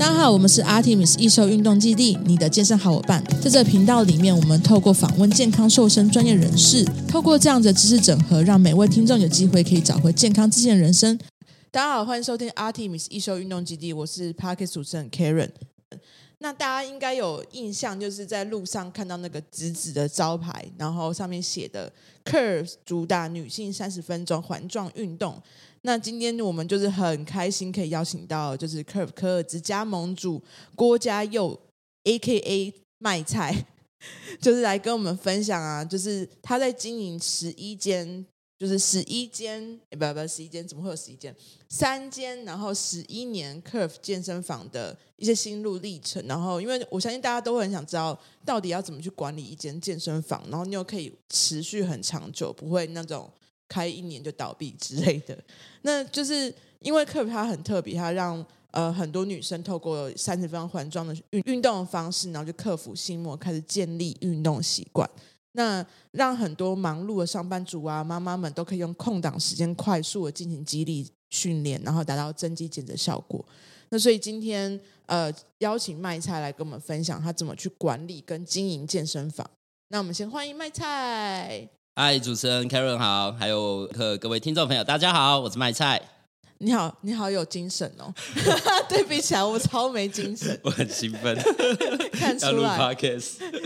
大家好，我们是 Artemis 易瘦运动基地，你的健身好伙伴。在这频道里面，我们透过访问健康瘦身专业人士，透过这样的知识整合，让每位听众有机会可以找回健康自信的人生。大家好，欢迎收听 Artemis 易瘦运动基地，我是 Parkes 主持人 Karen。那大家应该有印象，就是在路上看到那个直直的招牌，然后上面写的 Curve 主打女性三十分钟环状运动。那今天我们就是很开心，可以邀请到就是 Curve 科尔兹加盟主郭家佑 （A.K.A. 卖菜 ），就是来跟我们分享啊，就是他在经营十一间，就是十一间，不不，十一间怎么会有十一间？三间，然后十一年 Curve 健身房的一些心路历程。然后，因为我相信大家都会很想知道，到底要怎么去管理一间健身房，然后你又可以持续很长久，不会那种。开一年就倒闭之类的，那就是因为 Curve 它很特别，它让呃很多女生透过三十分钟环状的运运动的方式，然后就克服心魔，开始建立运动习惯。那让很多忙碌的上班族啊、妈妈们都可以用空档时间快速的进行肌力训练，然后达到增肌减脂效果。那所以今天呃邀请麦菜来跟我们分享他怎么去管理跟经营健身房。那我们先欢迎麦菜。嗨，主持人 Karen 好，还有各各位听众朋友，大家好，我是麦菜。你好，你好有精神哦。对比起来，我超没精神。我很兴奋，看出来。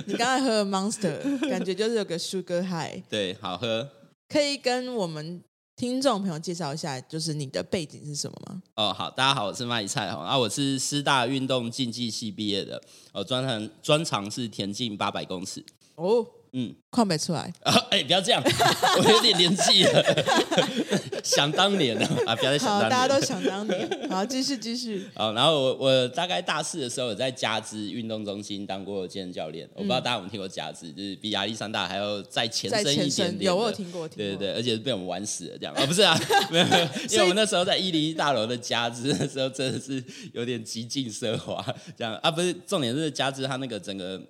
你刚才喝了 Monster，感觉就是有个 Sugar High。对，好喝。可以跟我们听众朋友介绍一下，就是你的背景是什么吗？哦，好，大家好，我是麦菜哈。啊，我是师大运动竞技系毕业的，哦，专长专长是田径八百公尺。哦。嗯，看不出来啊！哎、欸，不要这样，我有点年纪了。想当年呢啊，不要再想当年。好，大家都想当年。好，继续继续。好，然后我我大概大四的时候，有在加兹运动中心当过健身教练。我不知道大家有没有听过加兹，就是比亚历山大还要再前身一点点。有，我有听过。听过对对对，而且是被我们玩死了这样。啊，不是啊，没 有没有，因为我们那时候在一零一大楼的加兹，那时候真的是有点极尽奢华这样啊。不是，重点是加兹它那个整个。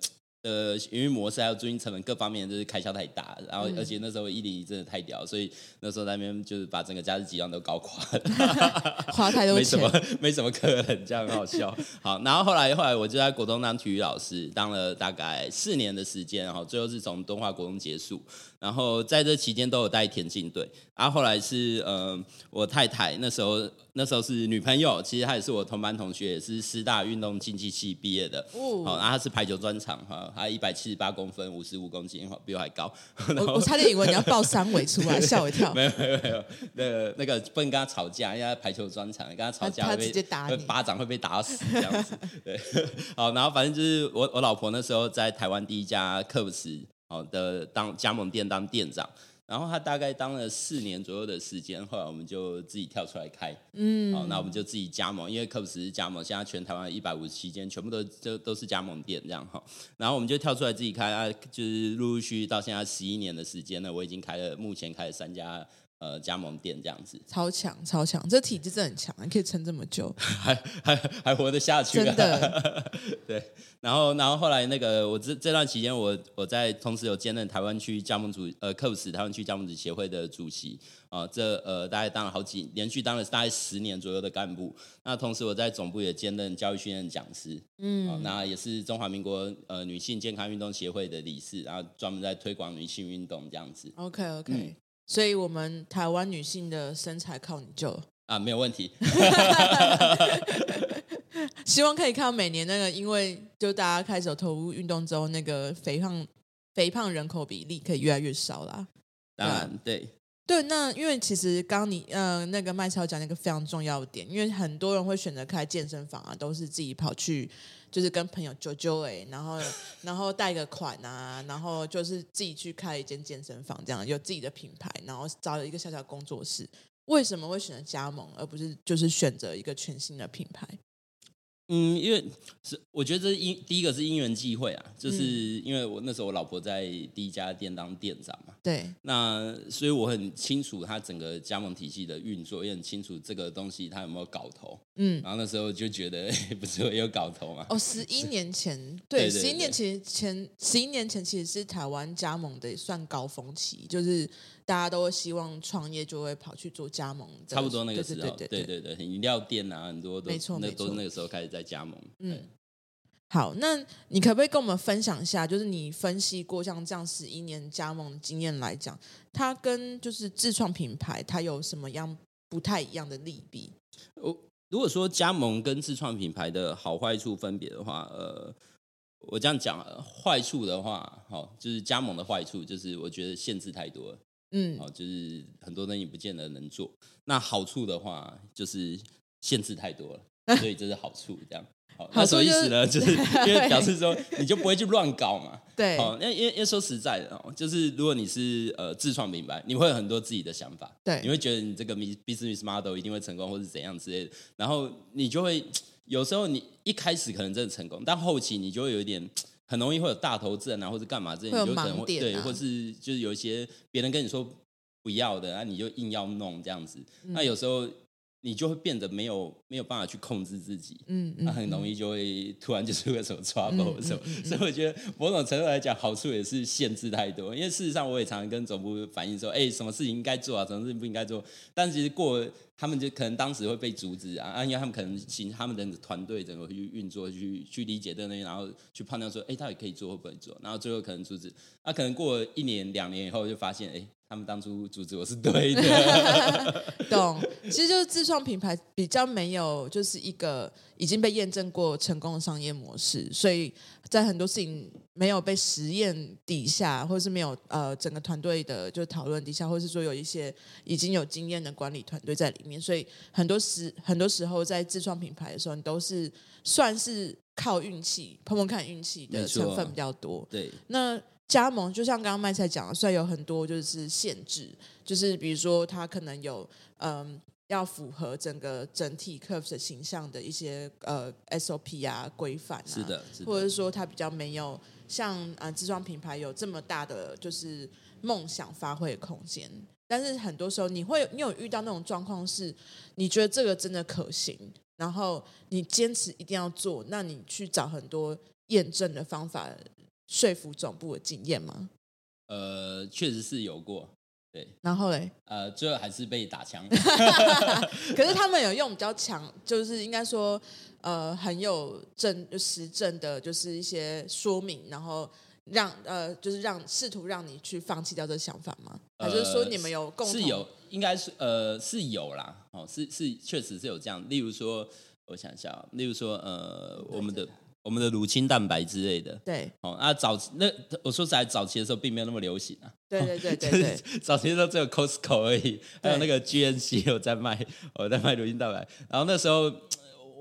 呃，营运模式还有租金成本各方面，就是开销太大，然后而且那时候一零一真的太屌，所以那时候在那边就是把整个假日集团都搞垮了，花太多钱，没什么没什么客人，这样很好笑。好，然后后来后来我就在国中当体育老师，当了大概四年的时间，然后最后是从东华国中结束。然后在这期间都有带田径队，然后后来是呃我太太那时候那时候是女朋友，其实她也是我同班同学，也是师大运动竞技系毕业的，哦，然后她是排球专场哈，她一百七十八公分，五十五公斤，比我还高。我我差点以为你要报三围出来，吓我一跳。没有没有没有，那个那个不能跟他吵架，因为他排球专场，跟他吵架会被打，巴掌会被打死这样子。对，好，然后反正就是我我老婆那时候在台湾第一家科普斯。好的，当加盟店当店长，然后他大概当了四年左右的时间，后来我们就自己跳出来开，嗯，好，那我们就自己加盟，因为科普斯是加盟，现在全台湾一百五十七间，全部都都都是加盟店这样哈，然后我们就跳出来自己开，啊，就是陆陆续续到现在十一年的时间呢，我已经开了，目前开了三家。呃，加盟店这样子，超强超强，这体质真的很强，你可以撑这么久，还还还活得下去，真的。对，然后然后后来那个，我这这段期间，我我在同时有兼任台湾区加盟主，呃，科普斯台湾区加盟主协会的主席啊、呃，这呃大概当了好几，连续当了大概十年左右的干部。那同时我在总部也兼任教育训练讲师，嗯、呃，那也是中华民国呃女性健康运动协会的理事，然后专门在推广女性运动这样子。OK OK。嗯所以，我们台湾女性的身材靠你救啊，没有问题。希望可以看到每年那个，因为就大家开始有投入运动之后，那个肥胖肥胖人口比例可以越来越少啦。当然，对对。那因为其实刚刚你呃那个麦超讲那个非常重要的点，因为很多人会选择开健身房啊，都是自己跑去。就是跟朋友 JoJo 哎，然后然后贷个款啊，然后就是自己去开一间健身房，这样有自己的品牌，然后找了一个小小工作室。为什么会选择加盟，而不是就是选择一个全新的品牌？嗯，因为是我觉得这是因第一个是因缘际会啊，就是因为我那时候我老婆在第一家店当店长嘛，对，那所以我很清楚他整个加盟体系的运作，也很清楚这个东西他有没有搞头，嗯，然后那时候就觉得 不是有搞头嘛。哦，十一年前，对，十一年前前十一年前其实是台湾加盟的算高峰期，就是。大家都希望创业，就会跑去做加盟，差不多那个时候，对对对，饮料店啊，很多都，没错，那都是那个时候开始在加盟。嗯，好，那你可不可以跟我们分享一下，就是你分析过像这样十一年加盟经验来讲，它跟就是自创品牌它有什么样不太一样的利弊？我如果说加盟跟自创品牌的好坏处分别的话，呃。我这样讲，坏处的话，好，就是加盟的坏处，就是我觉得限制太多了，嗯，好，就是很多东西不见得能做。那好处的话，就是限制太多了，所以这是好处，这样。好，那什么意思呢？就是 因为 表示说你就不会去乱搞嘛。对。好，因为因为说实在的哦，就是如果你是呃自创品牌，你会有很多自己的想法，对，你会觉得你这个 business model 一定会成功，或是怎样之类的，然后你就会。有时候你一开始可能真的成功，但后期你就会有一点很容易会有大头症啊，或者干嘛这，你就可能会对，或是就是有一些别人跟你说不要的，那你就硬要弄这样子，那有时候。你就会变得没有没有办法去控制自己，嗯，那、嗯啊、很容易就会突然就出个什么 trouble 什么，嗯嗯嗯、所以我觉得某种程度来讲，好处也是限制太多。因为事实上，我也常常跟总部反映说，哎，什么事情应该做啊，什么事情不应该做。但其实过他们就可能当时会被阻止啊，啊，因为他们可能请他们的团队整个去运作，去去理解这个东西，然后去判断说，哎，到底可以做或不可以做，然后最后可能阻止。那、啊、可能过一年两年以后，就发现，哎。他们当初阻止我是对的，懂？其实就是自创品牌比较没有，就是一个已经被验证过成功的商业模式，所以在很多事情没有被实验底下，或者是没有呃整个团队的就讨论底下，或者是说有一些已经有经验的管理团队在里面，所以很多时很多时候在自创品牌的时候，你都是算是靠运气碰碰看运气的成分比较多。对，那。加盟就像刚刚麦菜讲的，虽然有很多就是限制，就是比如说他可能有嗯要符合整个整体 Curves 的形象的一些呃 SOP 啊规范啊，是的，是的，或者是说它比较没有像呃自创品牌有这么大的就是梦想发挥的空间。但是很多时候你会你有遇到那种状况是，你觉得这个真的可行，然后你坚持一定要做，那你去找很多验证的方法。说服总部的经验吗？呃，确实是有过，对。然后嘞？呃，最后还是被打枪。可是他们有用比较强，就是应该说，呃，很有证就实证的，就是一些说明，然后让呃，就是让试图让你去放弃掉这个想法吗？还是说你们有共同？是有，应该是呃是有啦。哦，是是，确实是有这样。例如说，我想一下，例如说，呃，我们的。我们的乳清蛋白之类的，对，哦，那早那我说实在，早期的时候并没有那么流行啊。对对对对对，早期的时候只有 Costco 而已，还有那个 GNC 有在卖，我在卖乳清蛋白。然后那时候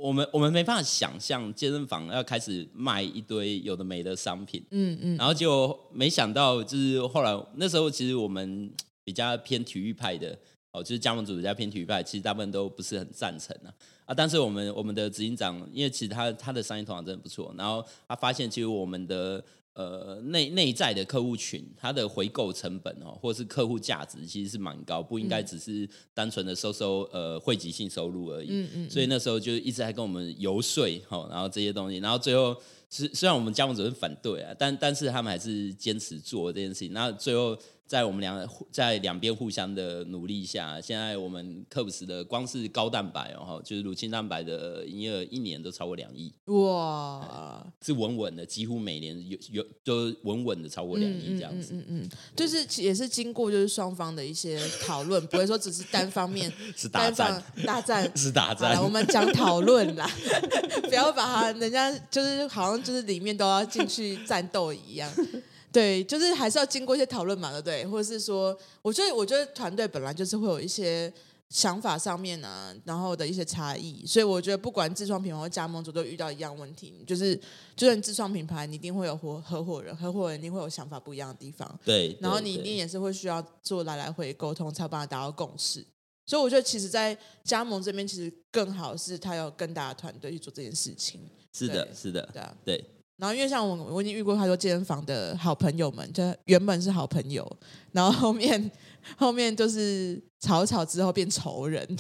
我们我们没办法想象健身房要开始卖一堆有的没的商品，嗯嗯，然后就没想到就是后来那时候其实我们比较偏体育派的，哦，就是加盟组比较偏体育派，其实大部分都不是很赞成啊。啊！但是我们我们的执行长，因为其实他他的商业头脑真的不错，然后他发现其实我们的呃内内在的客户群，他的回购成本哦，或是客户价值其实是蛮高，不应该只是单纯的收收呃汇集性收入而已。嗯嗯。所以那时候就一直在跟我们游说哦，然后这些东西，然后最后虽虽然我们加盟主任反对啊，但但是他们还是坚持做这件事情，那最后。在我们两在两边互相的努力下，现在我们 Curves 的光是高蛋白哦，就是乳清蛋白的营业额一年都超过两亿。哇，是稳稳的，几乎每年有有都稳稳的超过两亿这样子，嗯嗯，嗯，嗯，就是也是经过就是双方的一些讨论，不会说只是单方面 是打战。大战。是打战，我们讲讨论啦，不要把它人家就是好像就是里面都要进去战斗一样。对，就是还是要经过一些讨论嘛，对不对？或者是说，我觉得，我觉得团队本来就是会有一些想法上面啊，然后的一些差异，所以我觉得不管自创品牌或加盟主都遇到一样问题，就是就算自创品牌，你一定会有合合伙人，合伙人一定会有想法不一样的地方，对，对，然后你一定也是会需要做来来回沟通，才有办法达到共识。所以我觉得，其实，在加盟这边，其实更好是他有更大的团队去做这件事情。是的，是的，对啊，对。然后，因为像我，我已经遇过太多健身房的好朋友们，就原本是好朋友，然后后面 后面就是吵吵之后变仇人，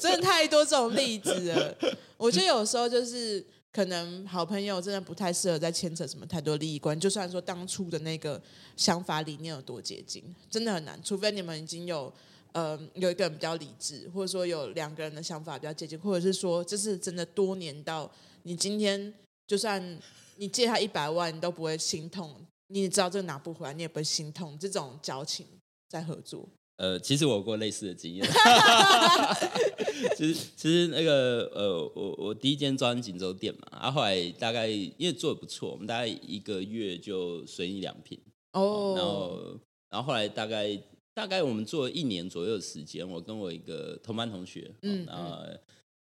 真的太多这种例子了。我觉得有时候就是可能好朋友真的不太适合再牵扯什么太多利益关，就算说当初的那个想法理念有多接近，真的很难，除非你们已经有呃有一个人比较理智，或者说有两个人的想法比较接近，或者是说这是真的多年到你今天就算你借他一百万，你都不会心痛，你也知道这个拿不回来，你也不会心痛，这种交情在合作。呃，其实我有过类似的经验。其实，其实那个呃，我我第一间专锦州店嘛，然、啊、后后来大概因为做的不错，我们大概一个月就损一两瓶哦、oh. 嗯。然后，然后后来大概大概我们做了一年左右的时间，我跟我一个同班同学，嗯，然后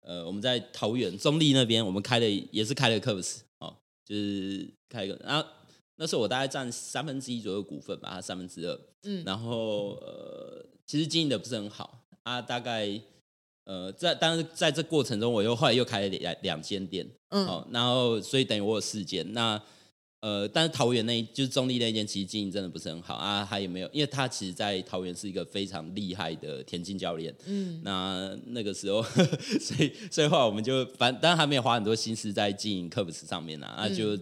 呃，我们在桃园中立那边，我们开了也是开了 Curves 哦，就是开一个，然后。那时候我大概占三分之一左右股份吧，他三分之二。嗯，然后呃，其实经营的不是很好啊，大概呃，在但是在这过程中，我又后来又开了两两间店，嗯，哦，然后所以等于我有四间。那呃，但是桃园那就是中立那间，其实经营真的不是很好啊，他也没有，因为他其实，在桃园是一个非常厉害的田径教练。嗯，那那个时候，呵 呵所以所以后来我们就反正当然还没有花很多心思在经营 Curves 上面啊，那就。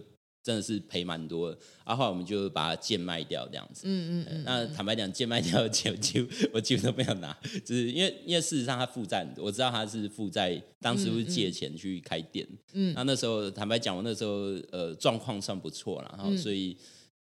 嗯真的是赔蛮多的，然、啊、后我们就把它贱卖掉这样子。嗯嗯嗯。那坦白讲，贱卖掉的钱，我几乎我几乎都没有拿，就是因为因为事实上他负债，我知道他是负债，当时是借钱去开店。嗯。那那时候坦白讲，我那时候呃状况算不错了，然后所以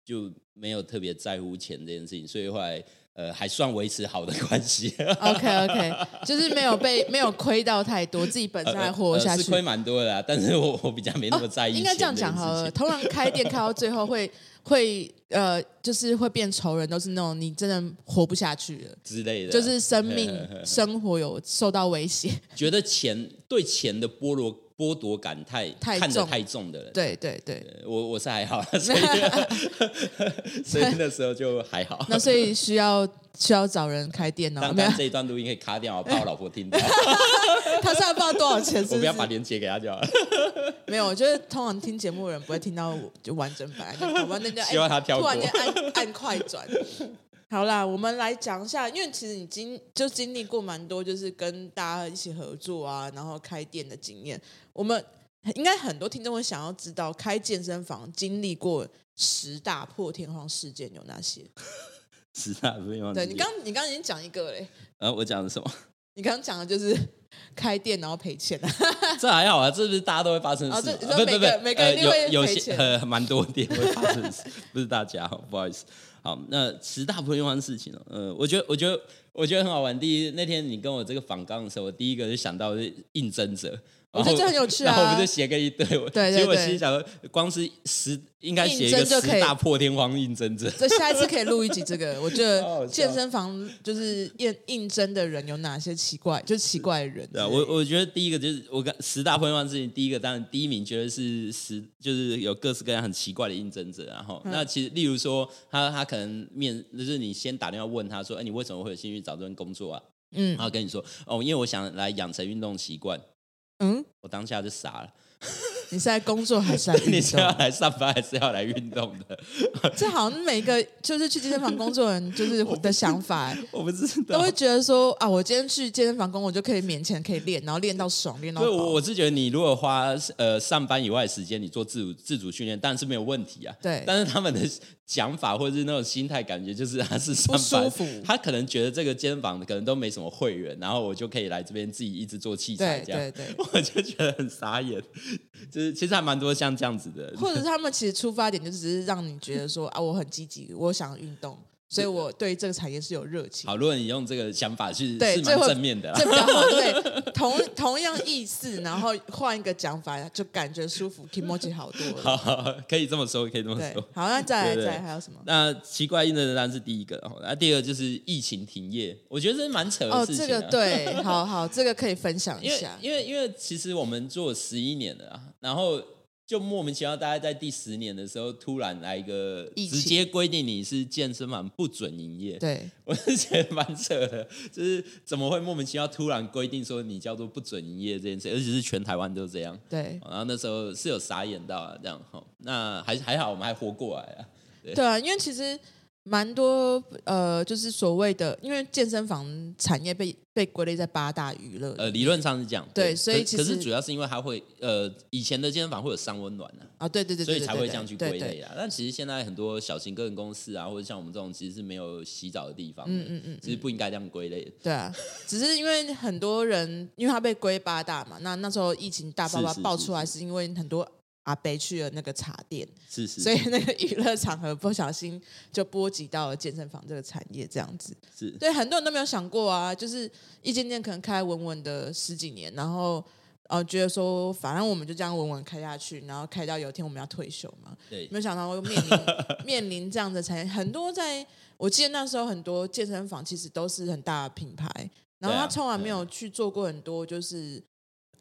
就没有特别在乎钱这件事情，所以后来。呃，还算维持好的关系。OK OK，就是没有被没有亏到太多，自己本身还活下去。呃呃、是亏蛮多的啦，但是我我比较没那么在意、哦。应该这样讲好了，通常开店开到最后会会呃，就是会变仇人，都是那种你真的活不下去了之类的，就是生命 生活有受到威胁，觉得钱对钱的剥夺。剥夺感太太看得太重的人，对对对，我我是还好，所以 所以那时候就还好。那所以需要需要找人开店哦。当这一段录音可以卡掉，我怕我老婆听到。他现在不知道多少钱是是，我不要把链接给他就好了。没有，我觉得通常听节目的人不会听到就完整版，就好吧？那就希望他跳过，突然间按按快转。好啦，我们来讲一下，因为其实你经就经历过蛮多，就是跟大家一起合作啊，然后开店的经验。我们应该很多听众会想要知道，开健身房经历过十大破天荒事件有哪些？十大破天荒事件。对，你刚你刚刚已经讲一个嘞。呃，我讲的什么？你刚刚讲的就是开店然后赔钱。这还好啊，这是大家都会发生的事。啊、不不不，每个人都会。有有些呃蛮多店会发生的事，不是大家，不好意思。好，那十大破天荒事情呢？呃，我觉得，我觉得，我觉得很好玩。第一，那天你跟我这个访刚的时候，我第一个就想到是应征者。我觉得这很有趣啊！然后我们就写个一堆，对对对，结果心想说，光是十应该写一个十大破天荒应征者。这下一次可以录一集这个。我觉得健身房就是应应征的人有哪些奇怪，就是奇怪的人。对啊，我我觉得第一个就是我跟十大破天荒事情，第一个当然第一名觉得是十，就是有各式各样很奇怪的应征者。然后、嗯、那其实例如说，他他可能面就是你先打电话问他说，哎，你为什么会有兴趣找这份工作啊？嗯，然后跟你说，哦，因为我想来养成运动习惯。嗯，我当下就傻了。你是在工作还是来？你是要来上班还是要来运动的？这好像每个就是去健身房工作的人就是我的想法，我不知道，都会觉得说啊，我今天去健身房工，我就可以勉强可以练，然后练到爽，练到。对，我我是觉得你如果花呃上班以外的时间，你做自主自主训练，当然是没有问题啊。对，但是他们的。想法或者是那种心态，感觉就是他是上班，他可能觉得这个健身房可能都没什么会员，然后我就可以来这边自己一直做器材这样，对对对，我就觉得很傻眼。就其实还蛮多像这样子的，或者他们其实出发点就只是让你觉得说啊，我很积极，我想运动。所以我对这个产业是有热情。好，如果你用这个想法去，对，是蛮正面的，这比较好。对，同同样意思，然后换一个讲法，就感觉舒服，kimochi 好多了。好，好，可以这么说，可以这么说。好，那再来，再来还有什么？那奇怪应征的当然是第一个，那第二个就是疫情停业，我觉得这是蛮扯的事情。哦，这个对，好好，这个可以分享一下。因为因为，因为其实我们做十一年了啊，然后。就莫名其妙，大家在第十年的时候，突然来一个直接规定你是健身房不准营业。对，我是觉得蛮扯的，就是怎么会莫名其妙突然规定说你叫做不准营业这件事，而且是全台湾都这样。对，然后那时候是有傻眼到啊，这样哈，那还还好，我们还活过来啊。对，对啊，因为其实蛮多呃，就是所谓的，因为健身房产业被被归类在八大娱乐，呃，理论上是这样，对，所以其实可是主要是因为它会呃，以前的健身房会有三温暖呢，啊，对对对，所以才会这样去归类啊。但其实现在很多小型个人公司啊，或者像我们这种其实是没有洗澡的地方，嗯嗯嗯，其实不应该这样归类。对啊，只是因为很多人，因为他被归八大嘛，那那时候疫情大爆发爆出来，是因为很多。阿北去了那个茶店，是是，所以那个娱乐场合不小心就波及到了健身房这个产业，这样子是。对很多人都没有想过啊，就是一间店可能开稳稳的十几年，然后呃觉得说反正我们就这样稳稳开下去，然后开到有一天我们要退休嘛，对，没有想到会面临 面临这样的产业，很多在我记得那时候很多健身房其实都是很大的品牌，然后他从来没有去做过很多就是。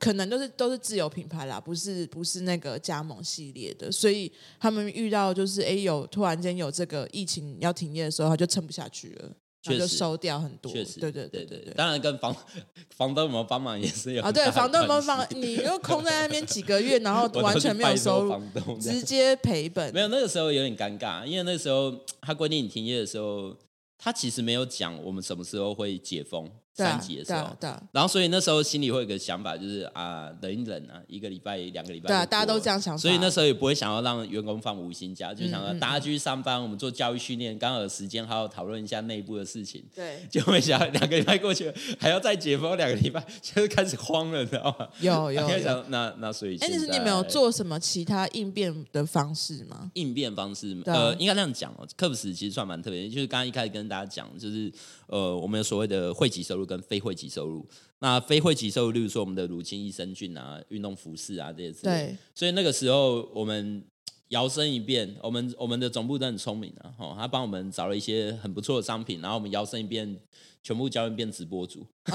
可能都是都是自有品牌啦，不是不是那个加盟系列的，所以他们遇到就是哎有突然间有这个疫情要停业的时候，他就撑不下去了，确实就收掉很多。确实，对对对对对。当然跟房 房东有没有帮忙也是有啊，对，房东有没有帮？你又空在那边几个月，然后完全没有收入，直接赔本。没有，那个时候有点尴尬，因为那个时候他规定你停业的时候，他其实没有讲我们什么时候会解封。三级的时候，然后所以那时候心里会有个想法，就是啊，忍一忍啊，一个礼拜、两个礼拜，对啊，大家都这样想。所以那时候也不会想要让员工放无薪假，就想要大家继续上班，我们做教育训练，刚好有时间好好讨论一下内部的事情。对，就会想到两个礼拜过去了，还要再解封两个礼拜，就是开始慌了，你知道吗？有有 有。那那所以，哎，你是你没有做什么其他应变的方式吗？应变方式，呃，应该这样讲哦。KERVS 其实算蛮特别，就是刚刚一开始跟大家讲，就是呃，我们有所谓的汇集收入跟非会籍收入。那非会籍收入，例如说我们的乳清益生菌啊、运动服饰啊这些，对，所以那个时候我们摇身一变，我们我们的总部都很聪明啊，哦，他帮我们找了一些很不错的商品，然后我们摇身一变。全部教人变直播主，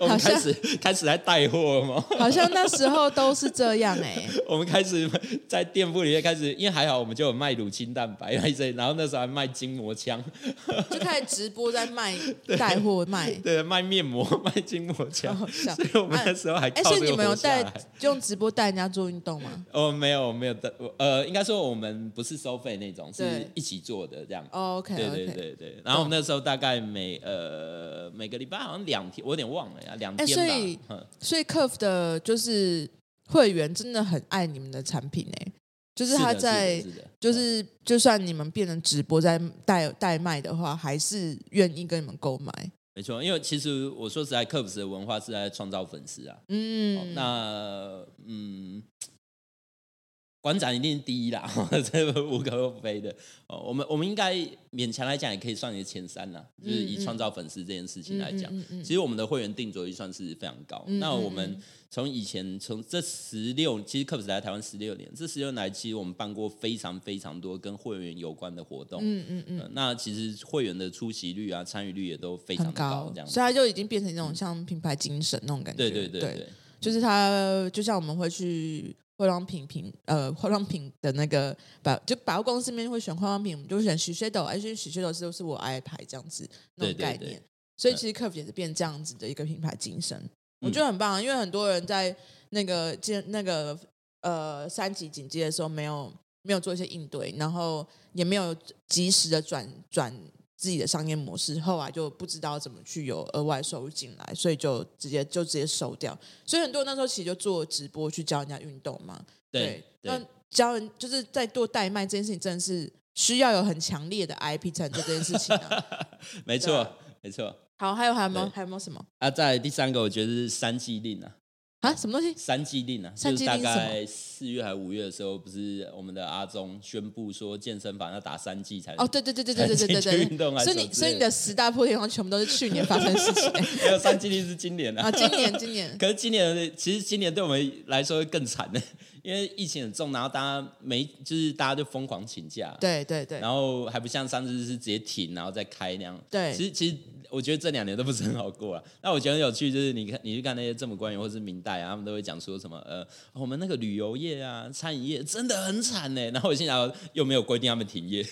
我们开始开始来带货了吗？好像那时候都是这样哎。我们开始在店铺里面开始，因为还好我们就有卖乳清蛋白那些，然后那时候还卖筋膜枪，就开始直播在卖带货卖，对，卖面膜卖筋膜枪。所以我们那时候还哎，所以你们有带用直播带人家做运动吗？哦，没有没有带，呃，应该说我们不是收费那种，是一起做的这样。OK，对对对对。然后我们那时候大概。每呃每个礼拜好像两天，我有点忘了呀，两天吧。所以所以 KERVS 的就是会员真的很爱你们的产品哎，就是他在就是就算你们变成直播在代代卖的话，还是愿意跟你们购买。没错，因为其实我说实在，KERVS 的文化是在创造粉丝啊。嗯，那嗯。馆长一定是第一啦，这个无可厚非的。哦，我们我们应该勉强来讲，也可以算你的前三啦。就是以创造粉丝这件事情来讲，其实我们的会员定着率算是非常高。那我们从以前从这十六，其实 KERVS 来台湾十六年，这十六年来，其实我们办过非常非常多跟会员有关的活动。嗯嗯嗯、呃。那其实会员的出席率啊，参与率也都非常高，高这样。所以它就已经变成一种像品牌精神那种感觉。对对对对，对就是他就像我们会去。化妆品品呃，化妆品的那个百就百货公司里面会选化妆品，我们就选许雪豆，而且许雪豆是都是我爱牌这样子那种概念。对对对，所以其实 KERVS 也是变这样子的一个品牌精神，嗯、我觉得很棒。因为很多人在那个接那个呃三级警戒的时候，没有没有做一些应对，然后也没有及时的转转。自己的商业模式，后来就不知道怎么去有额外收入进来，所以就直接就直接收掉。所以很多人那时候其实就做直播去教人家运动嘛。对，那教人就是在做代卖这件事情，真的是需要有很强烈的 IP 才能做这件事情啊。没错，没错。好，还有还有没有还有没有什么？啊，再来第三个，我觉得是三季令啊。啊，什么东西？三季令啊，就是大概四月还是五月的时候，不是我们的阿中宣布说健身房要打三季才哦，对对对对对对对对对，所以你所以你的十大破天荒全部都是去年发生的事情，没有三季令是今年的啊，今年今年，可是今年其实今年对我们来说会更惨的，因为疫情很重，然后大家没就是大家就疯狂请假，对对对，然后还不像上次是直接停然后再开那样，对，其实其实。我觉得这两年都不是很好过了。那我觉得很有趣，就是你看，你去看那些政府官员或是明代啊，他们都会讲说什么呃，我们那个旅游业啊、餐饮业真的很惨呢。然后我心想又没有规定他们停业，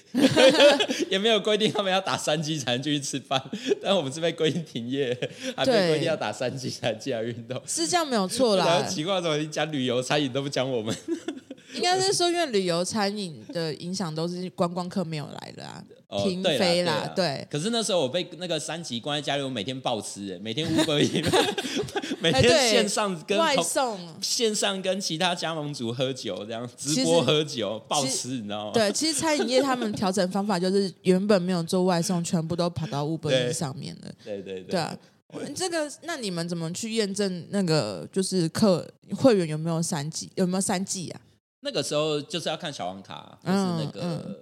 也没有规定他们要打三剂才能继续吃饭。但我们是被规定停业，还被规定要打三剂才进来运动。是这样没有错 啦。奇怪，怎么你讲旅游、餐饮都不讲我们？应该是说，因为旅游餐饮的影响都是观光客没有来了啊，停飞啦，对。可是那时候我被那个三级关在家里，我每天暴吃，每天 Uber 每天线上跟外送，线上跟其他加盟主喝酒，这样直播喝酒暴吃，你知道吗？对，其实餐饮业他们调整方法就是原本没有做外送，全部都跑到 Uber 上面了。对对对，对啊。这个，那你们怎么去验证那个就是客会员有没有三剂，有没有三剂啊？那个时候就是要看小黄卡，就是那个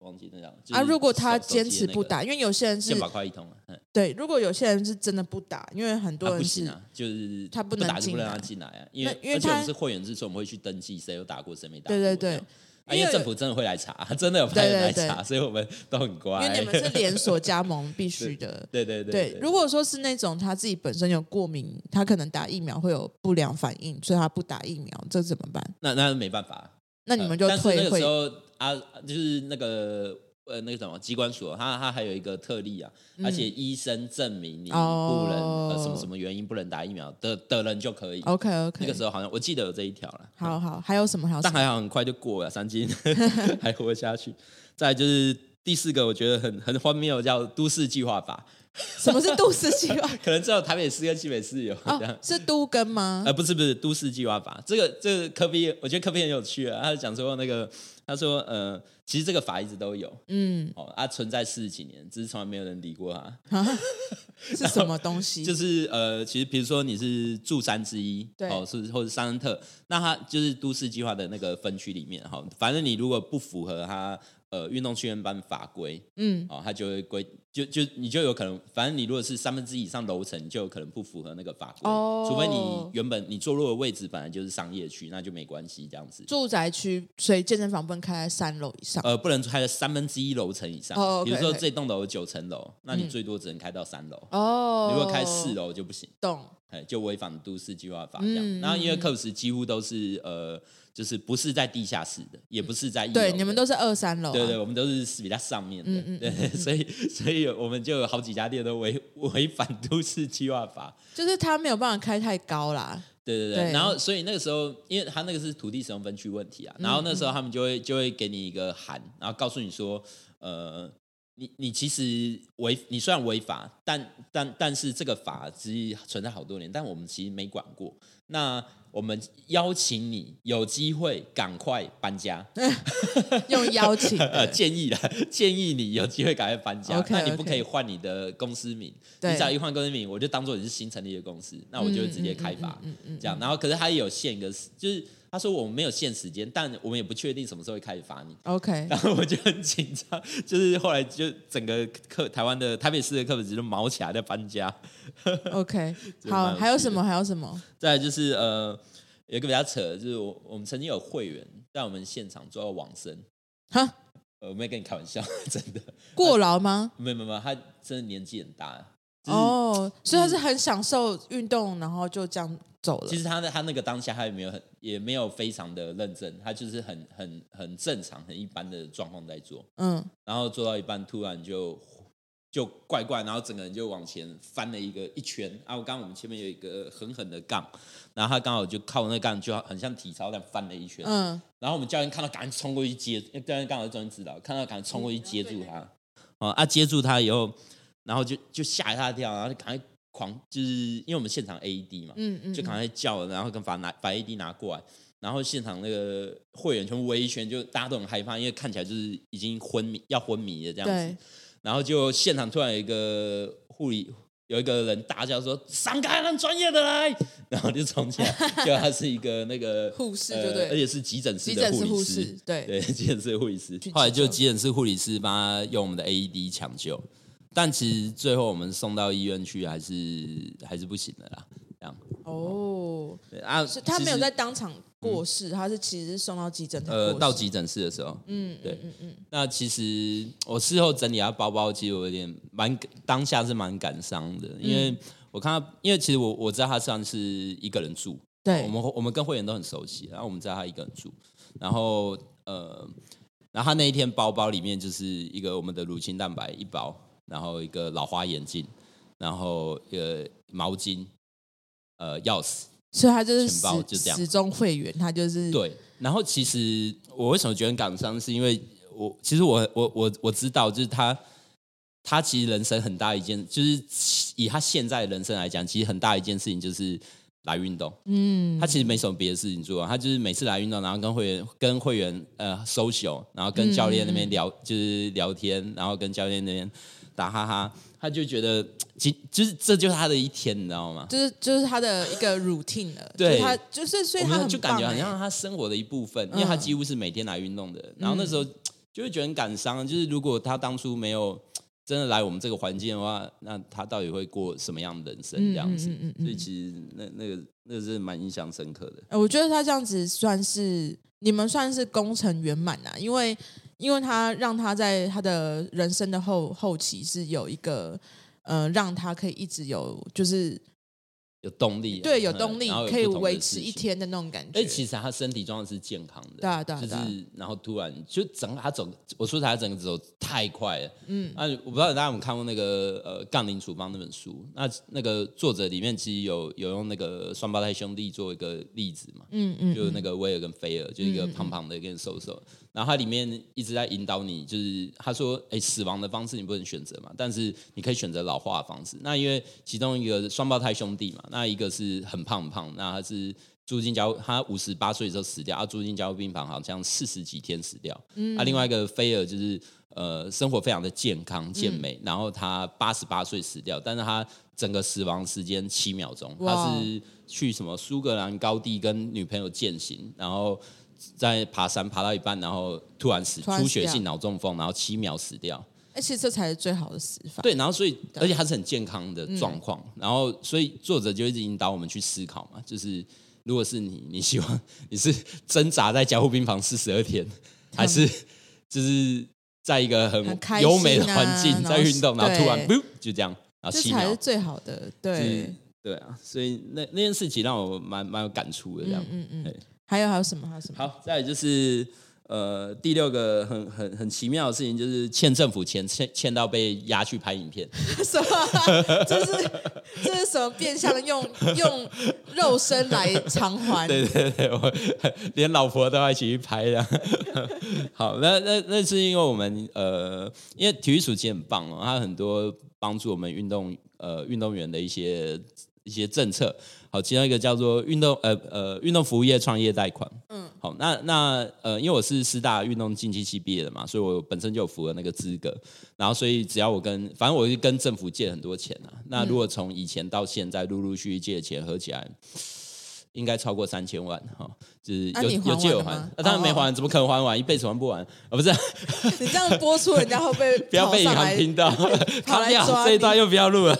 忘记那张、就是、啊。如果他坚持不打，因为有些人是先把快一通，对，如果有些人是真的不打，因为很多人是、啊、就是他不能打就不能让他进来啊。因为因为他们是会员制，所以我们会去登记谁有打过，谁没打过。对对对。因为政府真的会来查，真的有派人来查，所以我们都很乖。因为你们是连锁加盟，必须的。对对对，对。如果说是那种他自己本身有过敏，他可能打疫苗会有不良反应，所以他不打疫苗，这怎么办？那那没办法。那你们就退会。那个时候啊，就是那个。呃，那个什么机关所，他他还有一个特例啊，嗯、而且医生证明你不能、哦、呃什么什么原因不能打疫苗的的人就可以。OK OK。那个时候好像我记得有这一条了。好好，还有什么？还有什么？但还好很快就过了，三金 还活下去。再就是第四个，我觉得很很荒谬，叫都市计划法。什么是都市计划？可能只有台北市跟新北市有。哦、是都跟吗？呃，不是不是，都市计划法。这个这个科比我觉得科比很有趣啊。他讲说那个，他说呃，其实这个法一直都有，嗯，哦，它存在四十几年，只是从来没有人理过它。啊、是什么东西？就是呃，其实比如说你是住山之一，对，哦，是或者三恩特，那它就是都市计划的那个分区里面，哈、哦，反正你如果不符合它。呃，运动训练班法规，嗯，哦，他就会规，就就你就有可能，反正你如果是三分之一以上楼层，就有可能不符合那个法规，哦，除非你原本你坐落的位置本来就是商业区，那就没关系，这样子。住宅区，所以健身房不能开在三楼以上，呃，不能开在三分之一楼层以上。哦，比如说这栋楼有九层楼，那你最多只能开到三楼。哦，如果开四楼就不行。懂。哎，就违反都市计划法这样。嗯，然后因为科普斯几乎都是呃。就是不是在地下室的，也不是在一楼。对，你们都是二三楼。对对，我们都是比较上面的。嗯嗯，对，所以所以我们就有好几家店都违 违反都市计划法。就是他没有办法开太高啦。对对对，对然后所以那个时候，因为他那个是土地使用分区问题啊，然后那时候他们就会就会给你一个函，然后告诉你说，呃，你你其实违，你虽然违法，但但但是这个法其实存在好多年，但我们其实没管过。那我们邀请你有机会赶快搬家，用邀请呃 建议啦，建议你有机会赶快搬家。Okay, 那你不可以换你的公司名，你只要一换公司名，我就当做你是新成立的公司，那我就会直接开罚。嗯嗯，这样。然后可是它也有限一个，就是他说我们没有限时间，但我们也不确定什么时候会开始罚你。OK。然后我就很紧张，就是后来就整个课台湾的台北市的客服就毛起来在搬家。OK，好，还有什么？还有什么？再来就是呃，有一个比较扯的，就是我我们曾经有会员在我们现场做到往生，哈，呃，我没跟你开玩笑，真的过劳吗？没有没有，他真的年纪很大哦，所以他是很享受运动，然后就这样走了。其实他的他那个当下他也没有很也没有非常的认真，他就是很很很正常很一般的状况在做，嗯，然后做到一半突然就。就怪怪，然后整个人就往前翻了一个一圈啊！我刚刚我们前面有一个狠狠的杠，然后他刚好就靠那个杠，就很像体操那样翻了一圈。嗯，然后我们教练看到，赶紧冲过去接，因为教练刚好是专业指导，看到赶紧冲过去接住他。哦啊，接住他以后，然后就就吓他一大跳，然后就赶快狂，就是因为我们现场 AED 嘛，嗯嗯，就赶快叫，然后跟把拿把 AED 拿过来，然后现场那个会员全部围一圈，就大家都很害怕，因为看起来就是已经昏迷要昏迷的这样子。然后就现场突然有一个护理，有一个人大叫说：“闪开，让专业的来！” 然后就冲进来，就他是一个那个 护士，对对、呃，而且是急诊室的护理师，士对对，急诊室的护理师。后来就急诊室护理师帮他用我们的 AED 抢救，但其实最后我们送到医院去还是还是不行的啦。这样哦，对啊，是他没有在当场过世，嗯、他是其实是送到急诊。呃，到急诊室的时候，嗯，对，嗯嗯。那其实我事后整理他包包，其实我有点蛮当下是蛮感伤的，因为我看他，因为其实我我知道他算是一个人住，对，我们我们跟会员都很熟悉，然后我们知道他一个人住，然后呃，然后他那一天包包里面就是一个我们的乳清蛋白一包，然后一个老花眼镜，然后一个毛巾。呃，钥匙，所以他就是始终会员，他就是对，然后其实我为什么觉得很感伤，是因为我其实我我我我知道，就是他他其实人生很大一件，就是以他现在的人生来讲，其实很大一件事情就是。来运动，嗯，他其实没什么别的事情做，他就是每次来运动，然后跟会员跟会员呃 social，然后跟教练那边聊，嗯、就是聊天，然后跟教练那边打哈哈，他就觉得，其就是这就是他的一天，你知道吗？就是就是他的一个 routine 了，对，他就是所以他就感觉好像他生活的一部分，因为他几乎是每天来运动的，然后那时候就会觉得很感伤，就是如果他当初没有。真的来我们这个环境的话，那他到底会过什么样的人生？这样子，嗯嗯嗯嗯、所以其实那那个那个是蛮印象深刻的。我觉得他这样子算是你们算是功成圆满呐，因为因为他让他在他的人生的后后期是有一个呃，让他可以一直有就是。有动力，对，有动力可以维持一天的那种感觉。哎，其实他身体状况是健康的，对啊，对啊，就是然后突然就整个他走，我说他整个走太快了，嗯，那我不知道大家有没有看过那个呃《杠铃处方》那本书，那那个作者里面其实有有用那个双胞胎兄弟做一个例子嘛，嗯嗯，就是那个威尔跟菲尔，就一个胖胖的，一个瘦瘦。然后它里面一直在引导你，就是他说：“哎，死亡的方式你不能选择嘛，但是你可以选择老化的方式。那因为其中一个双胞胎兄弟嘛，那一个是很胖很胖，那他是住进加，他五十八岁的时候死掉，他住进加护病房，好像四十几天死掉。嗯，啊，另外一个菲尔就是呃生活非常的健康健美，嗯、然后他八十八岁死掉，但是他整个死亡时间七秒钟，他是去什么苏格兰高地跟女朋友健行，然后。在爬山爬到一半，然后突然死，出血性脑中风，然后七秒死掉。哎，其实这才是最好的死法。对，然后所以，而且还是很健康的状况，嗯、然后所以作者就一直引导我们去思考嘛，就是如果是你，你希望你是挣扎在加护病房四十二天，还是就是在一个很优美的环境在运动，然后突然不就这样，然后七秒这才是最好的。对，对啊，所以那那件事情让我蛮蛮有感触的，这样，嗯嗯。嗯还有还有什么？还有什么？好，再来就是呃，第六个很很很奇妙的事情，就是欠政府钱，欠欠到被押去拍影片。什么？这是这是什么变相用用肉身来偿还？对对对，我连老婆都要一起去拍的。好，那那那是因为我们呃，因为体育署其实很棒哦，它很多帮助我们运动呃运动员的一些一些政策。好，其中一个叫做运动呃呃运动服务业创业贷款。嗯，好，那那呃，因为我是师大运动竞技系毕业的嘛，所以我本身就有符合那个资格。然后，所以只要我跟反正我就跟政府借很多钱啊。那如果从以前到现在陆陆续续借的钱合起来，应该超过三千万哈。就是有有借有还，那当然没还，怎么可能还完？一辈子还不完啊？不是，你这样播出，人家会被 不要被银行听到，卡掉这一段又不要录了。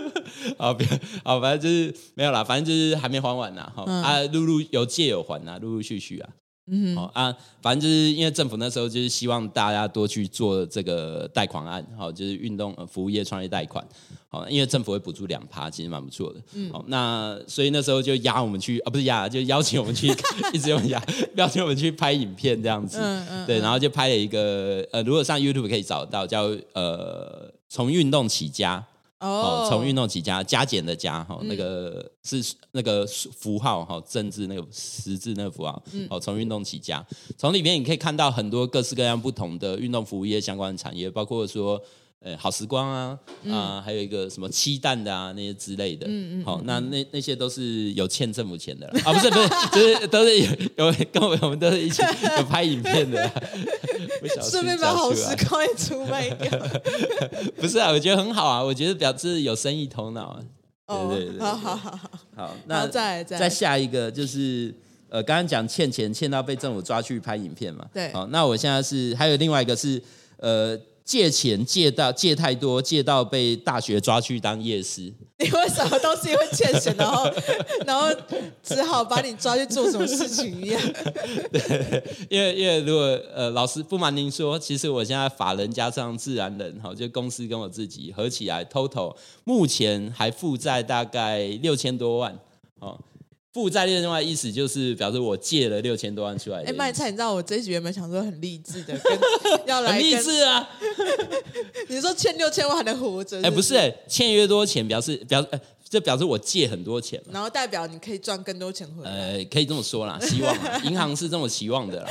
好，不要，好，反正就是没有啦，反正就是还没还完呐，哈、嗯、啊，陆陆有借有还呐，陆陆续续啊，嗯哼，好啊，反正就是因为政府那时候就是希望大家多去做这个贷款案，好，就是运动服务业创业贷款，好，因为政府会补助两趴，其实蛮不错的，嗯，好，那所以那时候就押我们去啊，不是押，就邀请我们去，一直用押，邀请我们去拍影片这样子，嗯嗯，对，然后就拍了一个，呃，如果上 YouTube 可以找到，叫呃，从运动起家。哦，从运动起家，加减的加哈，那个是那个符号哈，政治那个十字那个符号。哦，从运动起家，从里面你可以看到很多各式各样不同的运动服务业相关的产业，包括说。呃，好时光啊，啊，还有一个什么七蛋的啊，那些之类的，嗯嗯，好，那那那些都是有欠政府钱的啊，不是不是，就是都是有有跟我们我们都是一起有拍影片的，顺便把好时光也出卖掉，不是啊，我觉得很好啊，我觉得表示有生意头脑啊，对对对，好好好好，那再再下一个就是呃，刚刚讲欠钱欠到被政府抓去拍影片嘛，对，好，那我现在是还有另外一个是呃。借钱借到借太多，借到被大学抓去当夜师。你为什么都是因为欠钱，然后 然后只好把你抓去做什么事情一样？对，因为因为如果呃老师不瞒您说，其实我现在法人加上自然人哈，就公司跟我自己合起来，total 目前还负债大概六千多万哦。负债另外意思就是表示我借了六千多万出来。哎，卖菜，你知道我这一集原本想说很励志的，跟 要来很励志啊！你说欠六千万还能活着？哎，不是，哎，欠越多钱表示表示，这表示我借很多钱，然后代表你可以赚更多钱回来。呃，可以这么说啦，希望银行是这么期望的啦。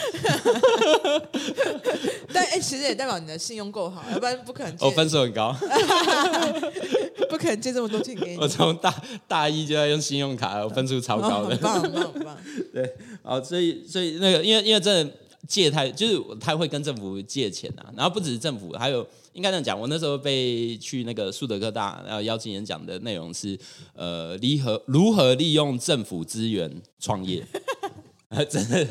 但哎，其实也代表你的信用够好，要不然不可能。我分数很高，不可能借这么多钱给你。我从大大一就要用信用卡，我分数超高的，很棒很棒很棒。对，好，所以所以那个，因为因为真的借太，就是太会跟政府借钱啊，然后不只是政府，还有。应该这样讲，我那时候被去那个树德科大，然后邀请演讲的内容是，呃，如何如何利用政府资源创业 真的。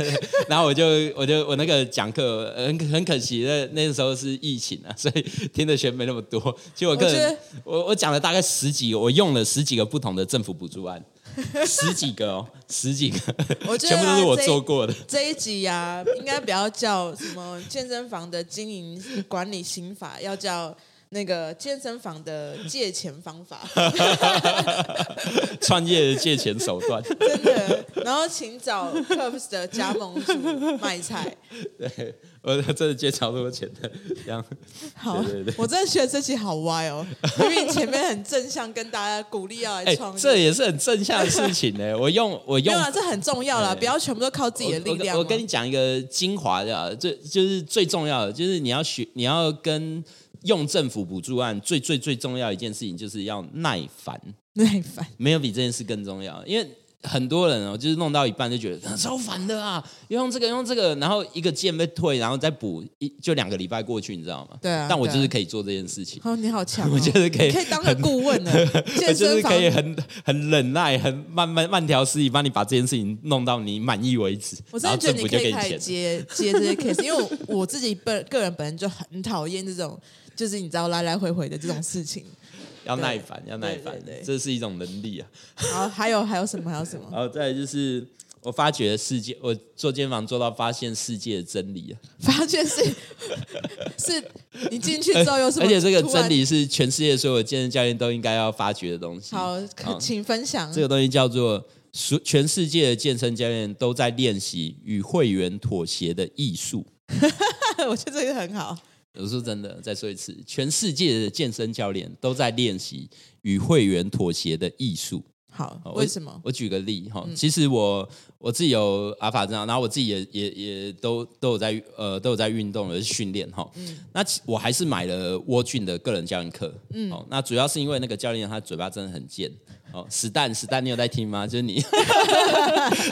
然后我就我就我那个讲课很很可惜，那那个时候是疫情啊，所以听的学没那么多。其实我个人我我，我讲了大概十几个，我用了十几个不同的政府补助案。十几个哦，十几个，我觉得啊、全部都是我做过的。这一，集呀、啊，应该不要叫什么健身房的经营管理心法，要叫。那个健身房的借钱方法，创业的借钱手段，真的。然后请找 Curbs 的加盟主卖菜。对，我真的借超多钱的，这样。好，对对对，我真的觉得这期好歪哦，因为前面很正向，跟大家鼓励要来创业，欸，这也是很正向的事情呢。我用我用，这很重要啦，不要全部都靠自己的力量。我，我，我跟你讲一个精华的，这就是最重要的，就是你要学，你要跟。用政府补助案最最最重要一件事情就是要耐烦，耐烦没有比这件事更重要。因为很多人哦，就是弄到一半就觉得超烦的啊，用这个用这个，然后一个键被退，然后再补一就两个礼拜过去，你知道吗？对啊。但我就是可以做这件事情。哦，你好强哦！我就是可以，可以当个顾问呢，我就是可以很很忍耐，很慢慢慢条斯理帮你把这件事情弄到你满意为止。我真的觉得你可以接接这些 case，因为我自己本个人本身就很讨厌这种。就是你知道来来回回的这种事情，要耐烦，要耐烦，这是一种能力啊。好，还有还有什么？还有什么？然后再来就是我发觉世界，我做健身房做到发现世界的真理啊。发现是 是，你进去之后有什么？而且这个真理是全世界所有健身教练都应该要发掘的东西。好，请分享。这个东西叫做全世界的健身教练都在练习与会员妥协的艺术。我觉得这个很好。我说真的，再说一次，全世界的健身教练都在练习与会员妥协的艺术。好，为什么？我，我举个例哈，其实我我自己有阿法这样，然后我自己也也也都都有在呃都有在运动的训练哈。嗯，那我还是买了沃俊的个人教练课。嗯，那主要是因为那个教练他嘴巴真的很贱。哦，史丹，史丹，你有在听吗？就是你，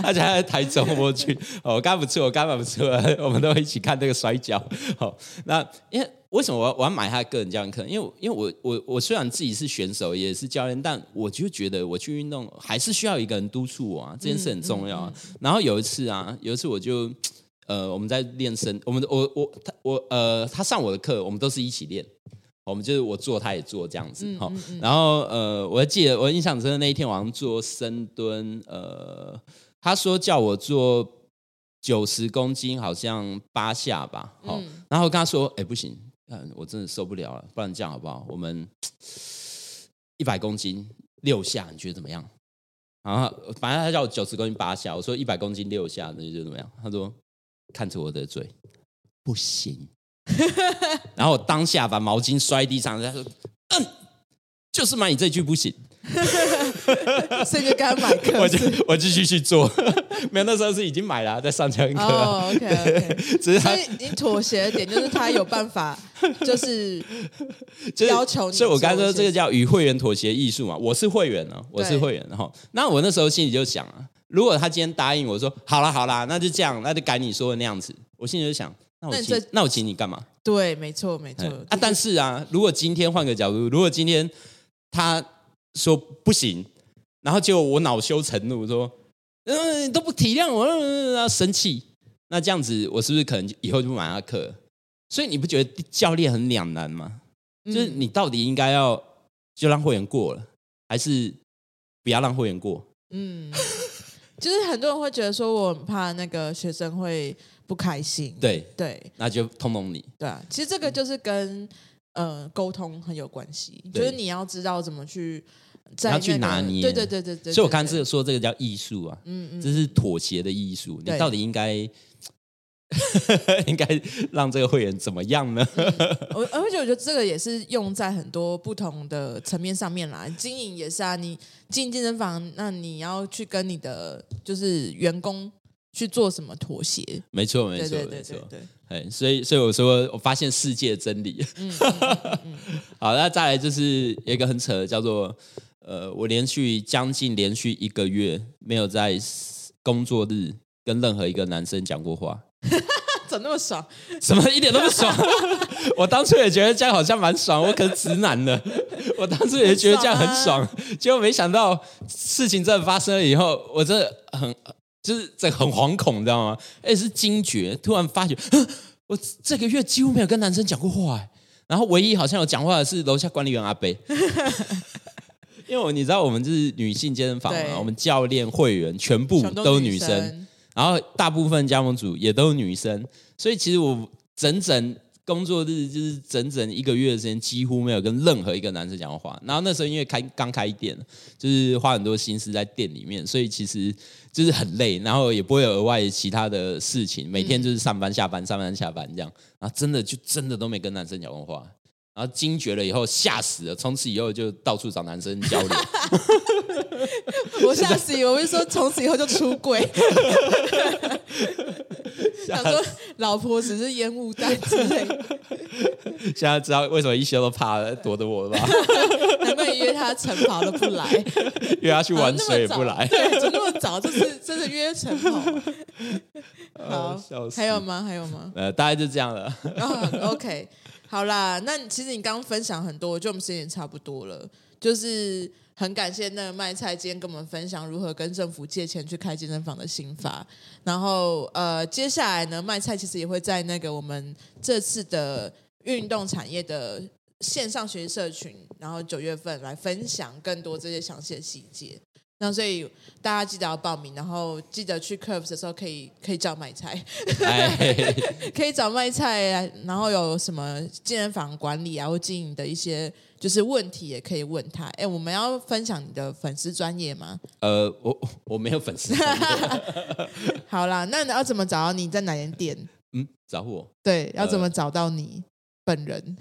而且还在台中我去。哦，我刚不错，我刚不错，我们都一起看这个摔跤。好，那因为为什么我要我要买他个人教练课？因为因为我我我虽然自己是选手，也是教练，但我就觉得我去运动还是需要一个人督促我啊，这件事很重要啊。嗯嗯嗯、然后有一次啊，有一次我就呃，我们在练身，我们我我他我呃，他上我的课，我们都是一起练。我们就是我做，他也做这样子，好、嗯嗯嗯。然后呃，我还记得我印象深的那一天晚上做深蹲，呃，他说叫我做九十公斤，好像八下吧，好、嗯。然后我跟他说，哎，不行，我真的受不了了，不然这样好不好？我们一百公斤六下，你觉得怎么样？然后反正他叫我九十公斤八下，我说一百公斤六下，你觉得怎么样？他说看着我的嘴，不行。然后我当下把毛巾摔地上，他说：“嗯，就是买你这句不行。” 所以就刚买课，我就我继续去做。没有，那时候是已经买了，在上教练课。哦，OK OK。只是他，所以你妥协的点就是他有办法，就是要求你。所以我刚才说这个叫与会员妥协艺术嘛。我是会员啊，我是会员。然后，那我那时候心里就想啊，如果他今天答应我说好了好了，那就这样，那就改你说的那样子。我心里就想。那我请那，那我请你干嘛？对，没错，没错。啊，就是、但是啊，如果今天换个角度，如果今天他说不行，然后结果我恼羞成怒说，嗯，你都不体谅我，生气，那这样子，我是不是可能以后就不买他课？所以你不觉得教练很两难吗？嗯、就是你到底应该要就让会员过了，还是不要让会员过？嗯，就是很多人会觉得说，我很怕那个学生会。不开心，对对，那就通通你。对啊，其实这个就是跟呃沟通很有关系，就是你要知道怎么去在、那个，要去拿捏。对对对对对。所以我刚才说这个叫艺术啊，嗯嗯，这是妥协的艺术。你到底应该 应该让这个会员怎么样呢？嗯、我而且我觉得这个也是用在很多不同的层面上面啦。经营也是啊，你进健身房，那你要去跟你的就是员工去做什么妥协？没错，没错，没错。对，所以，所以我说，我发现世界真理。嗯嗯嗯嗯、好，那再来就是有一个很扯的，叫做呃，我连续将近连续一个月没有在工作日跟任何一个男生讲过话。怎么那么爽？什么一点都不爽？我当初也觉得这样好像蛮爽，我可是直男的。我当初也觉得这样很爽，结果没想到事情真的发生了以后，我真的很就是这很惶恐，你知道吗？而且是惊觉，突然发觉，我这个月几乎没有跟男生讲过话，然后唯一好像有讲话的是楼下管理员阿伯。因为你知道，我们就是女性健身房嘛，我们教练、会员全部都是女生。然后大部分加盟组也都是女生，所以其实我整整工作日就是整整一个月的时间，几乎没有跟任何一个男生讲过话。然后那时候因为开刚开店，就是花很多心思在店里面，所以其实就是很累，然后也不会有额外其他的事情，每天就是上班下班上班下班这样。然后真的就真的都没跟男生讲过话。然后惊觉了以后吓死了，从此以后就到处找男生交流。我吓死以为我会说从此以后就出轨。想说老婆只是烟雾弹之类。现在知道为什么一休都怕了躲着我了吧？难怪约他晨跑都不来，约他去玩水也不来。对，怎么那么早？就是真的约晨跑。好，还有吗？还有吗？呃，大概就这样了。Oh, OK。好啦，那其实你刚刚分享很多，就我们时间也差不多了。就是很感谢那个麦菜今天跟我们分享如何跟政府借钱去开健身房的心法。然后呃，接下来呢，麦菜其实也会在那个我们这次的运动产业的线上学习社群，然后九月份来分享更多这些详细的细节。那所以大家记得要报名，然后记得去 Curves 的时候可以可以找卖菜，可以找卖菜啊。然后有什么健身房管理啊或经营的一些就是问题，也可以问他。哎，我们要分享你的粉丝专业吗？呃，我我没有粉丝。好啦，那你要怎么找到你在哪间店？嗯，找我。对，要怎么找到你本人？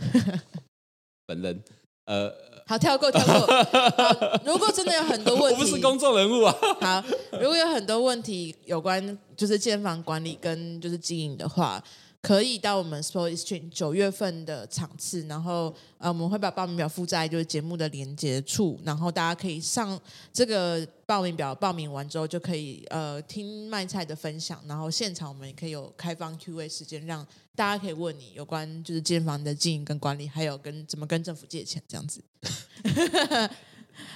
本人，呃。好，跳过跳过。如果真的有很多问题，我不是公众人物啊。好，如果有很多问题有关就是健身房管理跟就是经营的话，可以到我们 Sport Exchange 九月份的场次，然后呃我们会把报名表附在就是节目的连接处，然后大家可以上这个报名表，报名完之后就可以呃听卖菜的分享，然后现场我们也可以有开放 Q&A 时间让。大家可以问你有关就是健身房的经营跟管理，还有跟怎么跟政府借钱这样子。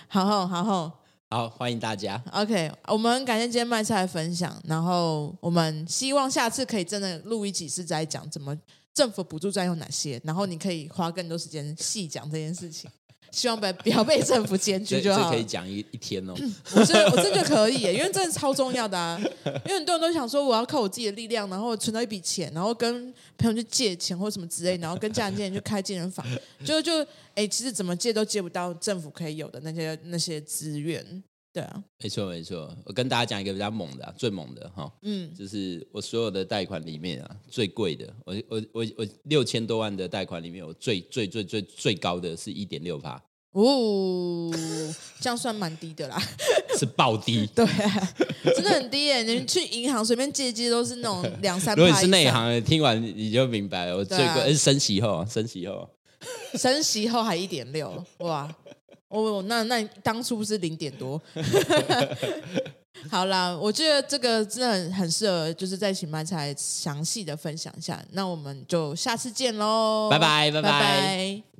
好好好好好，欢迎大家。OK，我们感谢今天麦菜的分享，然后我们希望下次可以真的录一集是在讲怎么政府补助站有哪些，然后你可以花更多时间细讲这件事情。希望不要被政府检举就好。这可以讲一一天哦。我这我真的可以，因为真的超重要的啊。因为很多人都想说，我要靠我自己的力量，然后存到一笔钱，然后跟朋友去借钱或什么之类，然后跟家人借钱去开健身房，就就哎，其实怎么借都借不到政府可以有的那些那些资源。对啊，没错没错。我跟大家讲一个比较猛的，啊，最猛的哈，嗯，就是我所有的贷款里面啊，最贵的，我我我我六千多万的贷款里面，我最最最最最高的是一点六趴。哦，这样算蛮低的啦，是暴低，对，真的很低耶。你去银行随便借借都是那种 两三。如果你是内行，听完你就明白了。我最贵是升息后，升息后，升息后还一点六，哇！哦，那那当初是零点多。好啦，我觉得这个真的很很适合，就是在请麦菜详细的分享一下。那我们就下次见喽，拜拜，拜拜。